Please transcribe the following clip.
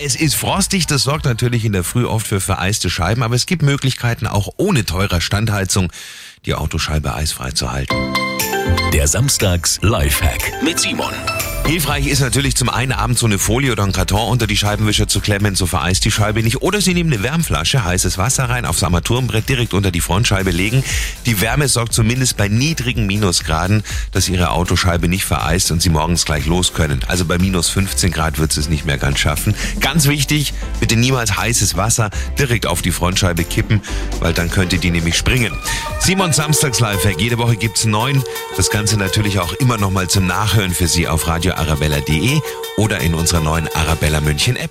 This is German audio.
Es ist frostig, das sorgt natürlich in der Früh oft für vereiste Scheiben, aber es gibt Möglichkeiten auch ohne teurer Standheizung die Autoscheibe eisfrei zu halten. Der Samstags Lifehack mit Simon. Hilfreich ist natürlich zum einen abends so eine Folie oder einen Karton unter die Scheibenwischer zu klemmen, so vereist die Scheibe nicht. Oder Sie nehmen eine Wärmflasche, heißes Wasser rein, aufs Armaturenbrett direkt unter die Frontscheibe legen. Die Wärme sorgt zumindest bei niedrigen Minusgraden, dass Ihre Autoscheibe nicht vereist und Sie morgens gleich los können. Also bei minus 15 Grad wird es nicht mehr ganz schaffen. Ganz wichtig, bitte niemals heißes Wasser direkt auf die Frontscheibe kippen, weil dann könnte die nämlich springen. Simon Samstags Lifehack, jede Woche gibt's neun. Das Ganze natürlich auch immer noch mal zum Nachhören für Sie auf Radio arabella.de oder in unserer neuen Arabella München App.